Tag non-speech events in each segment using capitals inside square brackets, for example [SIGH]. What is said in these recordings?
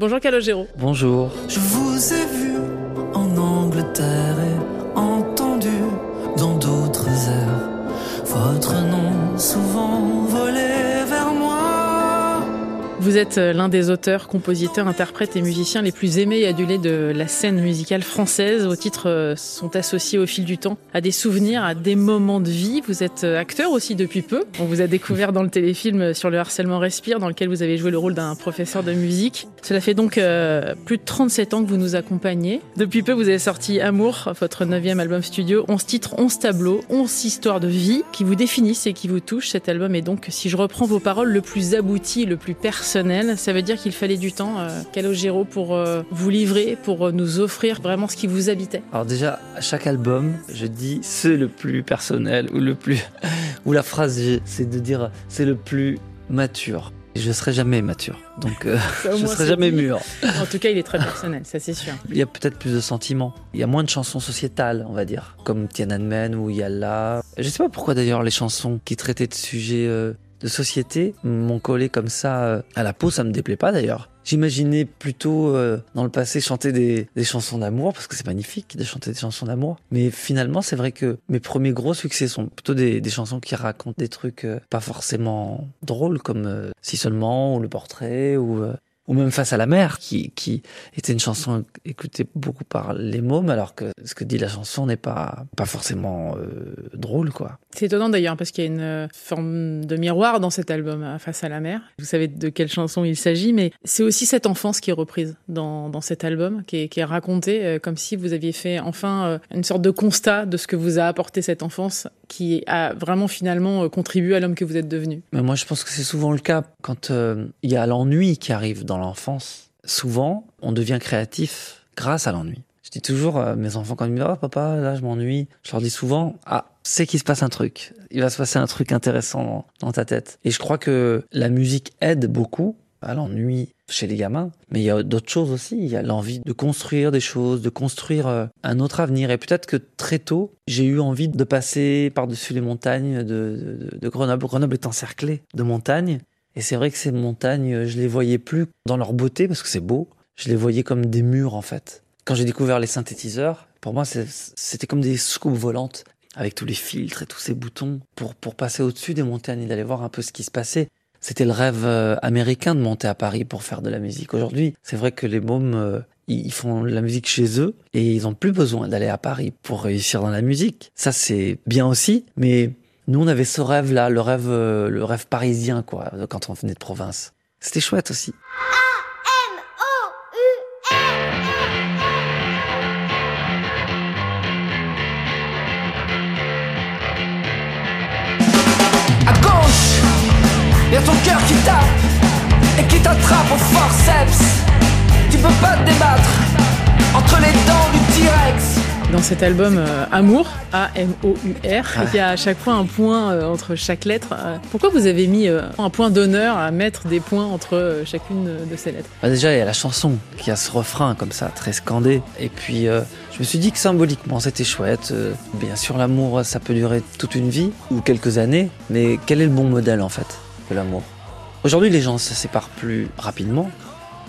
Bonjour Calogero. Bonjour. Je vous ai vu en Angleterre et entendu dans d'autres airs votre nom souvent Vous êtes euh, l'un des auteurs, compositeurs, interprètes et musiciens les plus aimés et adulés de la scène musicale française. Vos titres euh, sont associés au fil du temps à des souvenirs, à des moments de vie. Vous êtes euh, acteur aussi depuis peu. On vous a découvert dans le téléfilm sur le harcèlement respire, dans lequel vous avez joué le rôle d'un professeur de musique. Cela fait donc plus de 37 ans que vous nous accompagnez. Depuis peu, vous avez sorti Amour, votre neuvième album studio. 11 titres, 11 tableaux, 11 histoires de vie qui vous définissent et qui vous touchent. Cet album est donc, si je reprends vos paroles, le plus abouti, le plus personnel. Ça veut dire qu'il fallait du temps, euh, Calogero, pour euh, vous livrer, pour euh, nous offrir vraiment ce qui vous habitait. Alors déjà, à chaque album, je dis c'est le plus personnel ou le plus [LAUGHS] ou la phrase c'est de dire c'est le plus mature. Je serai jamais mature, donc euh, [LAUGHS] je serai jamais dit. mûr. En tout cas, il est très personnel, ça c'est sûr. Il y a peut-être plus de sentiments. Il y a moins de chansons sociétales, on va dire, comme Tiananmen ou Yalla. Je sais pas pourquoi d'ailleurs les chansons qui traitaient de sujets euh, de société m'ont collé comme ça euh, à la peau. Ça me déplaît pas d'ailleurs. J'imaginais plutôt euh, dans le passé chanter des, des chansons d'amour parce que c'est magnifique de chanter des chansons d'amour. Mais finalement, c'est vrai que mes premiers gros succès sont plutôt des, des chansons qui racontent des trucs euh, pas forcément drôles comme Si seulement ou Le Portrait ou ou même Face à la mer, qui, qui était une chanson écoutée beaucoup par les mômes, alors que ce que dit la chanson n'est pas, pas forcément euh, drôle, quoi. C'est étonnant d'ailleurs parce qu'il y a une euh, forme de miroir dans cet album euh, Face à la mer. Vous savez de quelle chanson il s'agit, mais c'est aussi cette enfance qui est reprise dans, dans cet album, qui est, qui est racontée comme si vous aviez fait enfin une sorte de constat de ce que vous a apporté cette enfance, qui a vraiment finalement euh, contribué à l'homme que vous êtes devenu. Mais moi, je pense que c'est souvent le cas quand euh, il y a l'ennui qui arrive dans l'enfance. Souvent, on devient créatif grâce à l'ennui. Je dis toujours à mes enfants quand ils me disent oh, papa là je m'ennuie, je leur dis souvent ah c'est qu'il se passe un truc, il va se passer un truc intéressant dans ta tête. Et je crois que la musique aide beaucoup à l'ennui chez les gamins, mais il y a d'autres choses aussi. Il y a l'envie de construire des choses, de construire euh, un autre avenir. Et peut-être que très tôt, j'ai eu envie de passer par-dessus les montagnes de, Grenoble. Grenoble est encerclée de montagnes. Et c'est vrai que ces montagnes, je les voyais plus dans leur beauté parce que c'est beau. Je les voyais comme des murs en fait. Quand j'ai découvert les synthétiseurs, pour moi c'était comme des scoopes volantes avec tous les filtres et tous ces boutons pour, pour passer au-dessus des montagnes et d'aller voir un peu ce qui se passait. C'était le rêve euh, américain de monter à Paris pour faire de la musique. Aujourd'hui, c'est vrai que les mômes, euh, ils font la musique chez eux et ils ont plus besoin d'aller à Paris pour réussir dans la musique. Ça, c'est bien aussi, mais nous, on avait ce rêve-là, le rêve, euh, le rêve parisien, quoi, quand on venait de province. C'était chouette aussi. Y a ton cœur qui tape et qui t'attrape au forceps. Tu peux pas te débattre entre les dents du T-Rex. Dans cet album euh, Amour, A-M-O-U-R, il y a à chaque fois un point euh, entre chaque lettre. Euh, pourquoi vous avez mis euh, un point d'honneur à mettre des points entre chacune de ces lettres? Bah, déjà, il y a la chanson qui a ce refrain comme ça, très scandé. Et puis, je me suis dit que symboliquement, c'était chouette. Bien sûr, l'amour, ça peut durer toute une vie ou quelques années. Mais quel est le bon modèle, en fait, l'amour Aujourd'hui, les gens se séparent plus rapidement.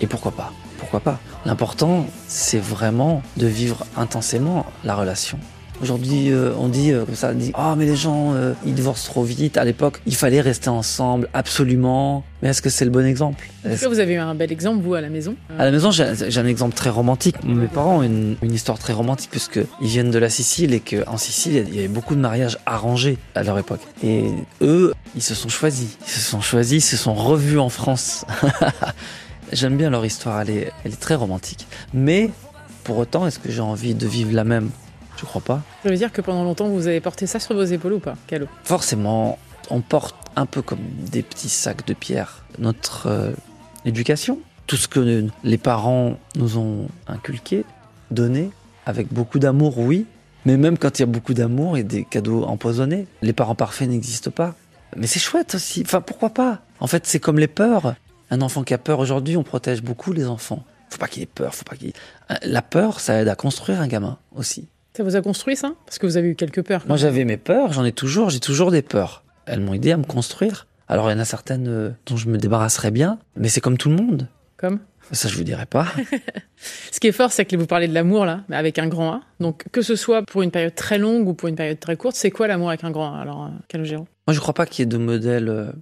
Et pourquoi pas? Pourquoi pas? L'important, c'est vraiment de vivre intensément la relation. Aujourd'hui, euh, on dit euh, comme ça, on dit oh mais les gens euh, ils divorcent trop vite. À l'époque, il fallait rester ensemble absolument. Mais est-ce que c'est le bon exemple? Est-ce cas, vous avez eu un bel exemple, vous, à la maison? à la maison, j'ai j'ai un exemple très romantique. Mes parents ont une, une histoire très romantique puisque ils viennent de la Sicile et qu'en Sicile, il y avait beaucoup de mariages arrangés à leur époque. Et eux, ils se sont choisis. Ils se sont choisis, ils se sont revus en France. [LAUGHS] J'aime bien leur histoire, elle est, elle est très romantique. Mais pour autant, est-ce que j'ai envie de vivre la même? Je crois pas. Ça veut dire que pendant longtemps, vous avez porté ça sur vos épaules ou pas, Calo Forcément, on porte un peu comme des petits sacs de pierre notre euh, éducation. Tout ce que les parents nous ont inculqué, donné, avec beaucoup d'amour, oui. Mais même quand il y a beaucoup d'amour et des cadeaux empoisonnés, les parents parfaits n'existent pas. Mais c'est chouette aussi. Enfin, pourquoi pas? En fait, c'est comme les peurs. Un enfant qui a peur aujourd'hui, on protège beaucoup les enfants. Faut pas qu'il ait peur. Faut pas qu'il. Euh, La peur, ça aide à construire un gamin aussi. Ça vous a construit ça? Parce que vous avez eu quelques peurs. Moi, j'avais mes peurs, j'en ai toujours, j'ai toujours des peurs. Elles m'ont aidé à me construire. Alors, il y en a certaines euh, dont je me débarrasserais bien, mais c'est comme tout le monde. Comme? Ça, je vous dirai pas. [LAUGHS] Ce qui est fort, c'est que vous parlez de l'amour là, mais avec un grand A. Donc que ce soit pour une période très longue ou pour une période très courte, c'est quoi l'amour avec un grand A Alors, euh, Calogero Moi, je crois pas qu'il y ait de modèle. euh,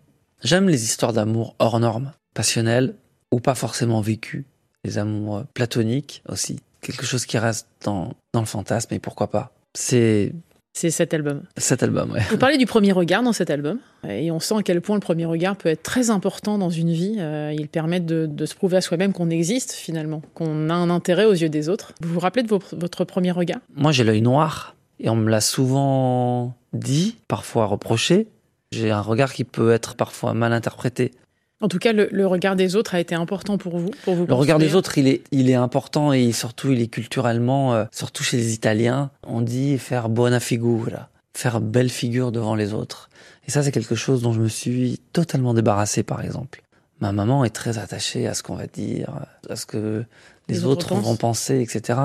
J'aime les histoires d'amour hors normes, passionnelles ou pas forcément vécues. Les amours platoniques aussi. Quelque chose qui reste dans, dans le fantasme et pourquoi pas. C'est C'est cet album. cet album, ouais. Vous parlez du premier regard dans cet album, et on sent à quel point le premier regard peut être très important dans une vie. Euh, il permet de, de se prouver à soi-même qu'on existe finalement, qu'on a un intérêt aux yeux des autres. Vous vous rappelez de vos- votre premier regard? Moi, j'ai l'œil noir et on me l'a souvent dit, parfois reproché. J'ai un regard qui peut être parfois mal interprété. En tout cas, le, le regard des autres a été important pour vous, pour vous. Le regard des autres, il est, il est important et surtout, il est culturellement, euh, surtout chez les Italiens, on dit faire buona figura, faire belle figure devant les autres. Et ça, c'est quelque chose dont je me suis totalement débarrassé, par exemple. Ma maman est très attachée à ce qu'on va dire, à ce que les, Les autres autres, pensent. vont penser, etc.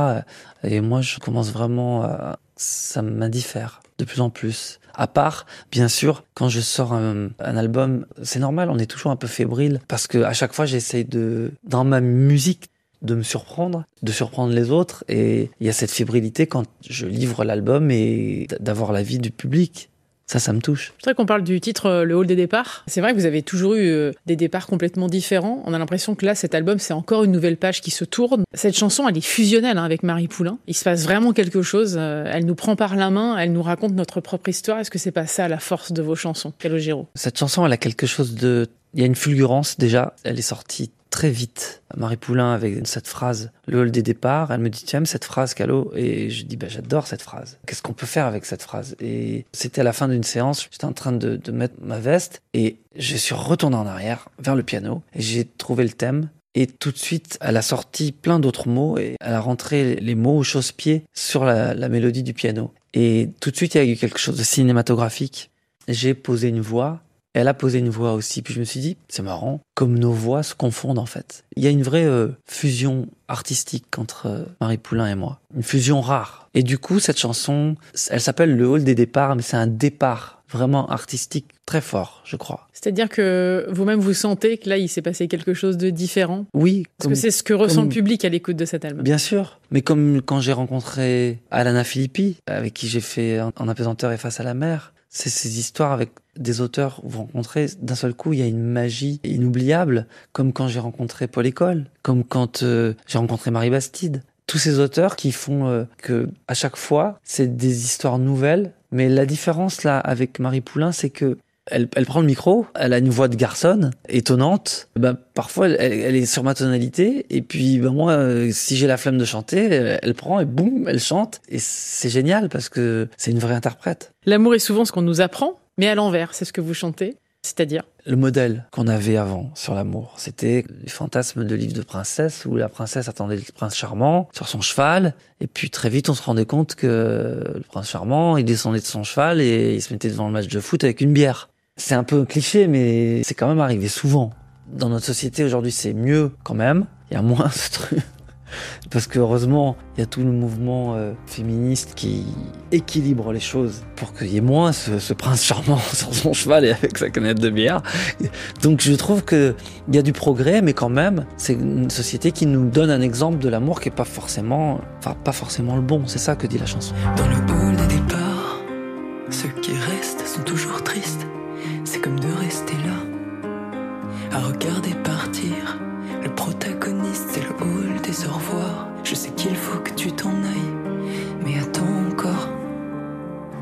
Et moi, je commence vraiment à... Ça m'indiffère de plus en plus. À part, bien sûr, quand je sors un, album, c'est normal, on est toujours un peu fébrile parce que à chaque fois, j'essaye de, dans ma musique, de me surprendre, de surprendre les autres. Et il y a cette fébrilité quand je livre l'album et d'avoir l'avis du public. Ça, ça me touche. C'est vrai qu'on parle du titre euh, Le Hall des départs. C'est vrai que vous avez toujours eu euh, des départs complètement différents. On a l'impression que là, cet album, c'est encore une nouvelle page qui se tourne. Cette chanson, elle est fusionnelle hein, avec Marie Poulain. Il se passe vraiment quelque chose. Euh, Elle nous prend par la main, elle nous raconte notre propre histoire. Est-ce que c'est pas ça la force de vos chansons, Calogero? Cette chanson, elle a quelque chose de... Il y a une fulgurance déjà. Elle est sortie très vite. Marie Poulain avec cette phrase, le hall des départs. Elle me dit, aimes cette phrase, Calo Et je dis, bah, j'adore cette phrase. Qu'est-ce qu'on peut faire avec cette phrase? Et c'était à la fin d'une séance. J'étais en train de, de mettre ma veste et je suis retourné en arrière vers le piano et j'ai trouvé le thème. Et tout de suite, elle a sorti plein d'autres mots et elle a rentré les mots au chausse-pied sur la, la mélodie du piano. Et tout de suite, il y a eu quelque chose de cinématographique. J'ai posé une voix elle a posé une voix aussi. Puis je me suis dit, c'est marrant, comme nos voix se confondent en fait. Il y a une vraie euh, fusion artistique entre euh, Marie Poulain et moi. Une fusion rare. Et du coup, cette chanson, elle s'appelle Le Hall des départs, mais c'est un départ vraiment artistique très fort, je crois. C'est-à-dire que vous-même vous sentez que là, il s'est passé quelque chose de différent? Oui, Parce que c'est ce que ressent comme- le public à l'écoute de cet album. Bien sûr, mais comme quand j'ai rencontré Alana Filippi, avec qui j'ai fait en apesanteur et face à la mer, c'est ces histoires avec des auteurs vous rencontrez, d'un seul coup, il y a une magie inoubliable, comme quand j'ai rencontré Paul École, comme quand euh, j'ai rencontré Marie Bastide. Tous ces auteurs qui font euh, que, à chaque fois, c'est des histoires nouvelles, mais la différence là avec Marie Poulain, c'est que elle, prend le micro, elle a une voix de garçonne étonnante. Ben, parfois, elle, est sur ma tonalité, et puis ben, moi, euh, si j'ai la flamme de chanter, elle prend et boum, elle chante. Et c'est génial parce que c'est une vraie interprète. L'amour est souvent ce qu'on nous apprend, mais à l'envers, c'est ce que vous chantez. C'est-à-dire Le modèle qu'on avait avant sur l'amour, c'était les fantasmes de livres de princesse où la princesse attendait le prince charmant sur son cheval, et puis très vite on se rendait compte que le prince charmant, il descendait de son cheval et il se mettait devant le match de foot avec une bière. C'est un peu cliché, mais c'est quand même arrivé souvent. Dans notre société aujourd'hui, c'est mieux quand même. Il y a moins [LAUGHS] ce truc. Parce que heureusement, il y a tout le mouvement euh, féministe qui équilibre les choses pour qu'il y ait moins ce, ce prince charmant [LAUGHS] sur son cheval et avec sa canette de bière. Donc je trouve que il y a du progrès, mais quand même, c'est une société qui nous donne un exemple de l'amour qui est pas forcément, enfin pas forcément le bon. C'est ça que dit la chanson. Dans le hall des départs, ceux qui restent sont toujours tristes. C'est comme de rester là, à regarder partir. Le protagoniste, c'est le hall des au revoir. Je sais qu'il faut que tu t'en ailles, mais attends encore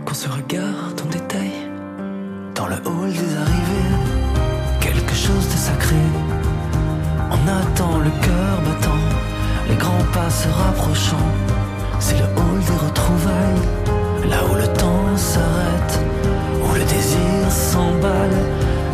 qu'on se regarde en détail. Dans le hall des arrivées, quelque chose de sacré. On attend le cœur battant, les grands pas se rapprochant. C'est le hall des retrouvailles, là où le temps s'arrête, où le désir s'emballe.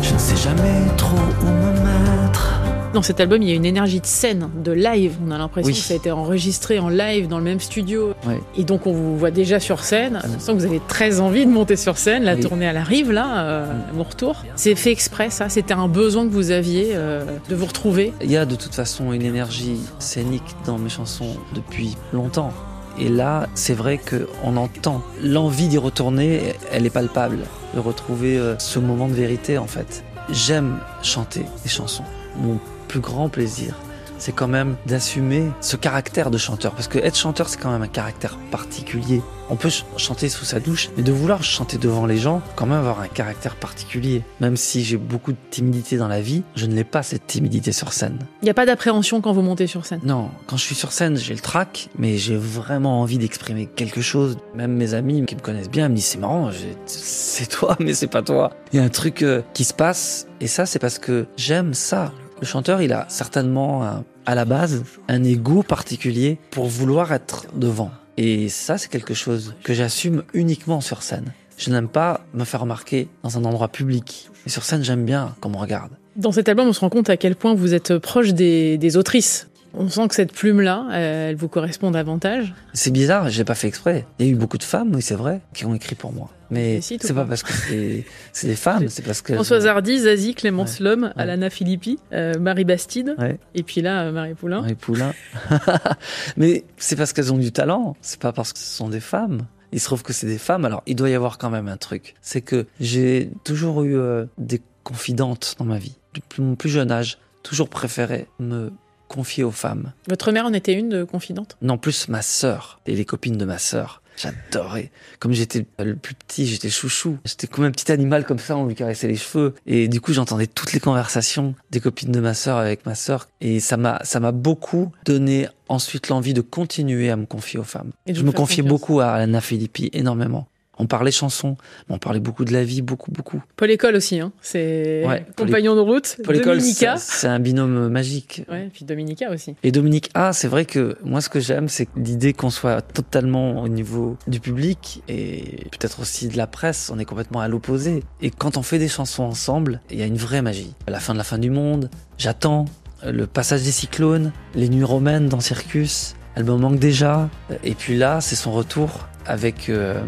Je ne sais jamais trop où me mettre. Dans cet album, il y a une énergie de scène, de live. On a l'impression Oui. que ça a été enregistré en live dans le même studio. Et donc, on vous voit déjà sur scène. On sent que vous avez très envie de monter sur scène. La Oui. tournée, elle arrive là, euh, mon retour. C'est fait exprès, ça. C'était un besoin que vous aviez euh, de vous retrouver. Il y a de toute façon une énergie scénique dans mes chansons depuis longtemps. Et là, c'est vrai qu'on entend l'envie d'y retourner, elle est palpable, de retrouver euh, ce moment de vérité en fait. J'aime chanter des chansons. Mon plus grand plaisir c'est quand même d'assumer ce caractère de chanteur. Parce que être chanteur, c'est quand même un caractère particulier. On peut ch- chanter sous sa douche, mais de vouloir chanter devant les gens, quand même avoir un caractère particulier. Même si j'ai beaucoup de timidité dans la vie, je ne l'ai pas cette timidité sur scène. Il n'y a pas d'appréhension quand vous montez sur scène? Non, quand je suis sur scène, j'ai le trac, mais j'ai vraiment envie d'exprimer quelque chose. Même mes amis qui me connaissent bien me disent c'est marrant, c'est toi, [LAUGHS] mais c'est pas toi. Il y a un truc euh, qui se passe, et ça c'est parce que j'aime ça. Le chanteur, il a certainement un- à la base un ego particulier pour vouloir être devant. Et ça, c'est quelque chose que j'assume uniquement sur scène. Je n'aime pas me faire remarquer dans un endroit public. Et sur scène, j'aime bien qu'on me regarde. Dans cet album, on se rend compte à quel point vous êtes proche des autrices. On sent que cette plume-là, euh, elle vous correspond davantage. C'est bizarre, je l'ai pas fait exprès. Il y a eu beaucoup de femmes, oui, c'est vrai, qui ont écrit pour moi. Mais c'est pas pas. parce que c'est c'est des femmes, c'est parce que. Françoise Hardy, Zazie, Clémence Ouais. Lhomme, Ouais. Alana Philippi, euh, Marie Bastide, Ouais. et puis là, euh, Marie Poulain. Marie Poulain. [LAUGHS] Mais c'est parce qu'elles ont du talent, c'est pas parce que ce sont des femmes. Il se trouve que c'est des femmes, alors il doit y avoir quand même un truc. C'est que j'ai toujours eu euh, des confidentes dans ma vie. Depuis mon plus jeune âge, toujours préféré me confier aux femmes. Votre mère en était une de confidente? Non, plus ma sœur et les copines de ma sœur. J'adorais. Comme j'étais le plus petit, j'étais chouchou. J'étais comme un petit animal comme ça, on lui caressait les cheveux. Et du coup, j'entendais toutes les conversations des copines de ma sœur avec ma sœur. Et ça m'a, ça m'a beaucoup donné ensuite l'envie de continuer à me confier aux femmes. Et Je me confiais confiance. beaucoup à Anna Filippi, énormément. On parlait chansons, mais on parlait beaucoup de la vie, beaucoup, beaucoup. Paul École aussi, hein. c'est Ouais, compagnon de route. Paul École, Dominica. c'est un binôme magique. Ouais, et puis Dominica aussi. Et Dominique A, c'est vrai que moi ce que j'aime, c'est l'idée qu'on soit totalement au niveau du public et peut-être aussi de la presse, on est complètement à l'opposé. Et quand on fait des chansons ensemble, il y a une vraie magie. À la fin de la fin du monde, j'attends le passage des cyclones, les nuits romaines dans Circus, elle me manque déjà. Et puis là, c'est son retour avec euh,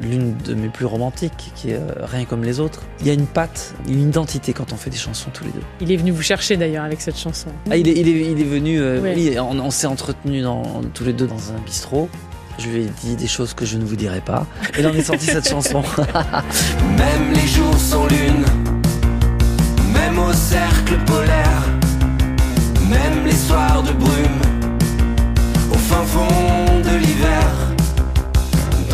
l'une de mes plus romantiques, qui est euh, Rien comme les autres. Il y a une patte, une identité quand on fait des chansons tous les deux. Il est venu vous chercher d'ailleurs avec cette chanson. Ah, il est, il est, il est venu, euh, Ouais. oui, on, on s'est entretenu dans, tous les deux dans un bistrot. Je lui ai dit des choses que je ne vous dirai pas. Et là, on est sorti cette chanson. [LAUGHS] Même les jours sans lune, même au cercle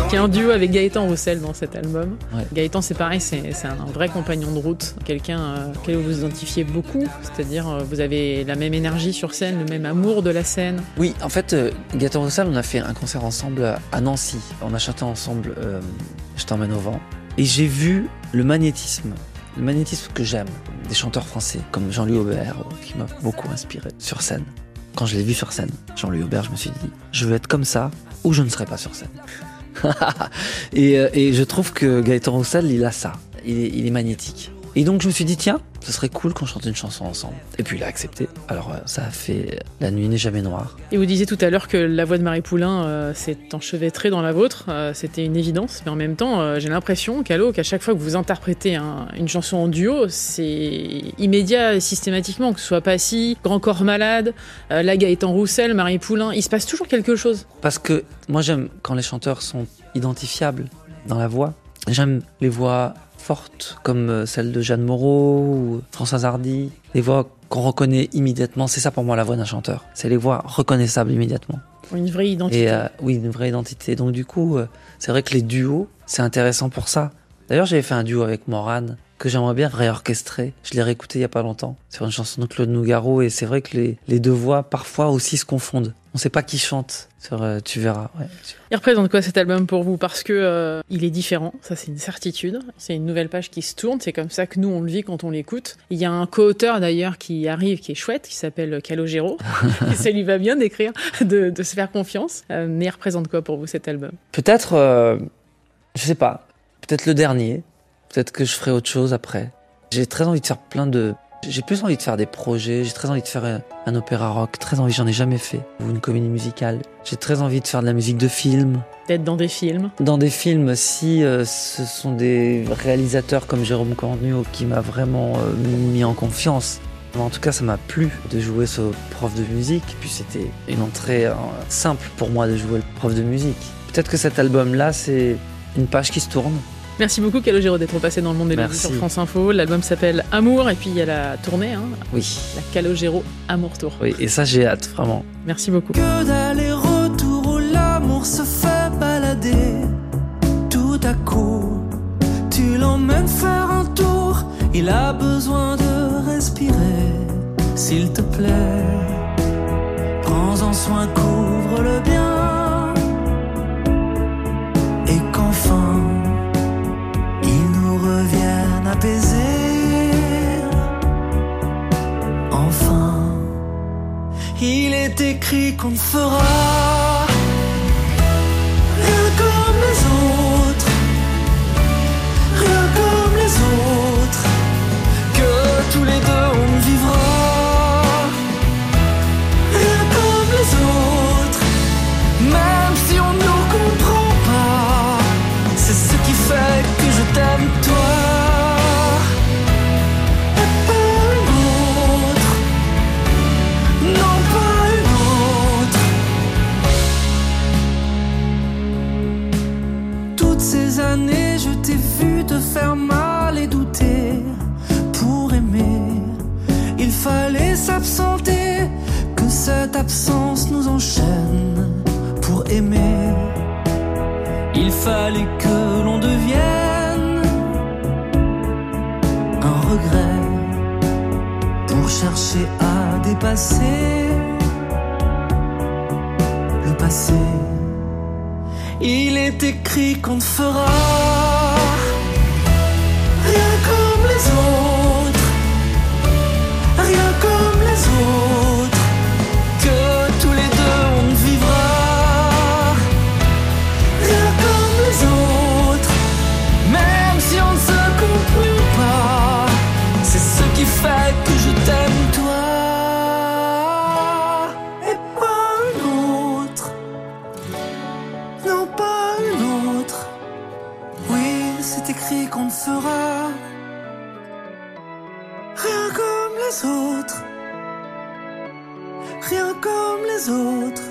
Qui est un duo avec Gaëtan Roussel dans cet album. Ouais. Gaëtan, c'est pareil, c'est c'est un vrai compagnon de route, quelqu'un euh, auquel vous vous identifiez beaucoup, c'est-à-dire euh, vous avez la même énergie sur scène, le même amour de la scène. Oui, en fait, euh, Gaëtan Roussel, on a fait un concert ensemble à Nancy. On a chanté ensemble euh, Je t'emmène au vent. Et j'ai vu le magnétisme, le magnétisme que j'aime des chanteurs français, comme Jean-Louis Aubert, euh, qui m'a beaucoup inspiré sur scène. Quand je l'ai vu sur scène, Jean-Louis Aubert, je me suis dit, je veux être comme ça ou je ne serai pas sur scène. [LAUGHS] et, euh, et je trouve que Gaëtan Roussel, il a ça. Il est magnétique. Et donc je me suis dit, tiens, ce serait cool qu'on chante une chanson ensemble. Et puis il a accepté. Alors euh, ça a fait La nuit n'est jamais noire. Et vous disiez tout à l'heure que la voix de Marie Poulain euh, s'est enchevêtrée dans la vôtre, euh, c'était une évidence, mais en même temps, euh, j'ai l'impression, Calo, qu'à chaque fois que vous interprétez un- une chanson en duo, c'est immédiat et systématiquement, que ce soit Passy, Grand Corps Malade, la Gaëtan Roussel, Marie Poulain, il se passe toujours quelque chose. Parce que moi j'aime quand les chanteurs sont identifiables dans la voix. J'aime les voix fortes comme euh, celle de Jeanne Moreau ou Françoise Hardy. Les voix qu'on reconnaît immédiatement. C'est ça pour moi la voix d'un chanteur. C'est les voix reconnaissables immédiatement. Une vraie identité. Et euh, oui, une vraie identité. Donc du coup, euh, c'est vrai que les duos, c'est intéressant pour ça. D'ailleurs, j'avais fait un duo avec Morane que j'aimerais bien réorchestrer. Je l'ai réécouté il y a pas longtemps sur une chanson de Claude Nougaro et c'est vrai que les, les deux voix parfois aussi se confondent. On sait pas qui chante sur euh, Tu verras. Ouais. Il représente quoi cet album pour vous? Parce que euh, il est différent, ça c'est une certitude. C'est une nouvelle page qui se tourne, c'est comme ça que nous on le vit quand on l'écoute. Il y a un co-auteur d'ailleurs qui arrive, qui est chouette, qui s'appelle Calogero. [LAUGHS] et ça lui va bien d'écrire, de, de se faire confiance. Euh, mais il représente quoi pour vous cet album? Peut-être, je sais pas, peut-être le dernier. Peut-être que je ferai autre chose après. J'ai très envie de faire plein de. J'ai plus envie de faire des projets. J'ai très envie de faire un, un opéra rock. Très envie, j'en ai jamais fait. Ou une comédie musicale. J'ai très envie de faire de la musique de film. D'être dans des films. Dans des films, si euh, ce sont des réalisateurs comme Jérôme Cornuau qui m'a vraiment euh, mis en confiance. En tout cas, ça m'a plu de jouer ce prof de musique. Puis c'était une entrée euh, simple pour moi de jouer le prof de musique. Peut-être que cet album-là, c'est une page qui se tourne. Merci beaucoup Calogero d'être passé dans le monde des Merci. sur France Info. L'album s'appelle Amour et puis il y a la tournée, hein, Oui. la Calogero Amour Tour. Oui, et ça, j'ai hâte, vraiment. Merci beaucoup. Que d'aller-retour où l'amour se fait balader. Tout à coup, tu l'emmènes faire un tour. Il a besoin de respirer. S'il te plaît, prends-en soin, couvre-le bien. Et qu'enfin, apaisé. Enfin. Il est écrit qu'on fera écrit qu'on ne fera rien comme les autres. Rien comme les autres.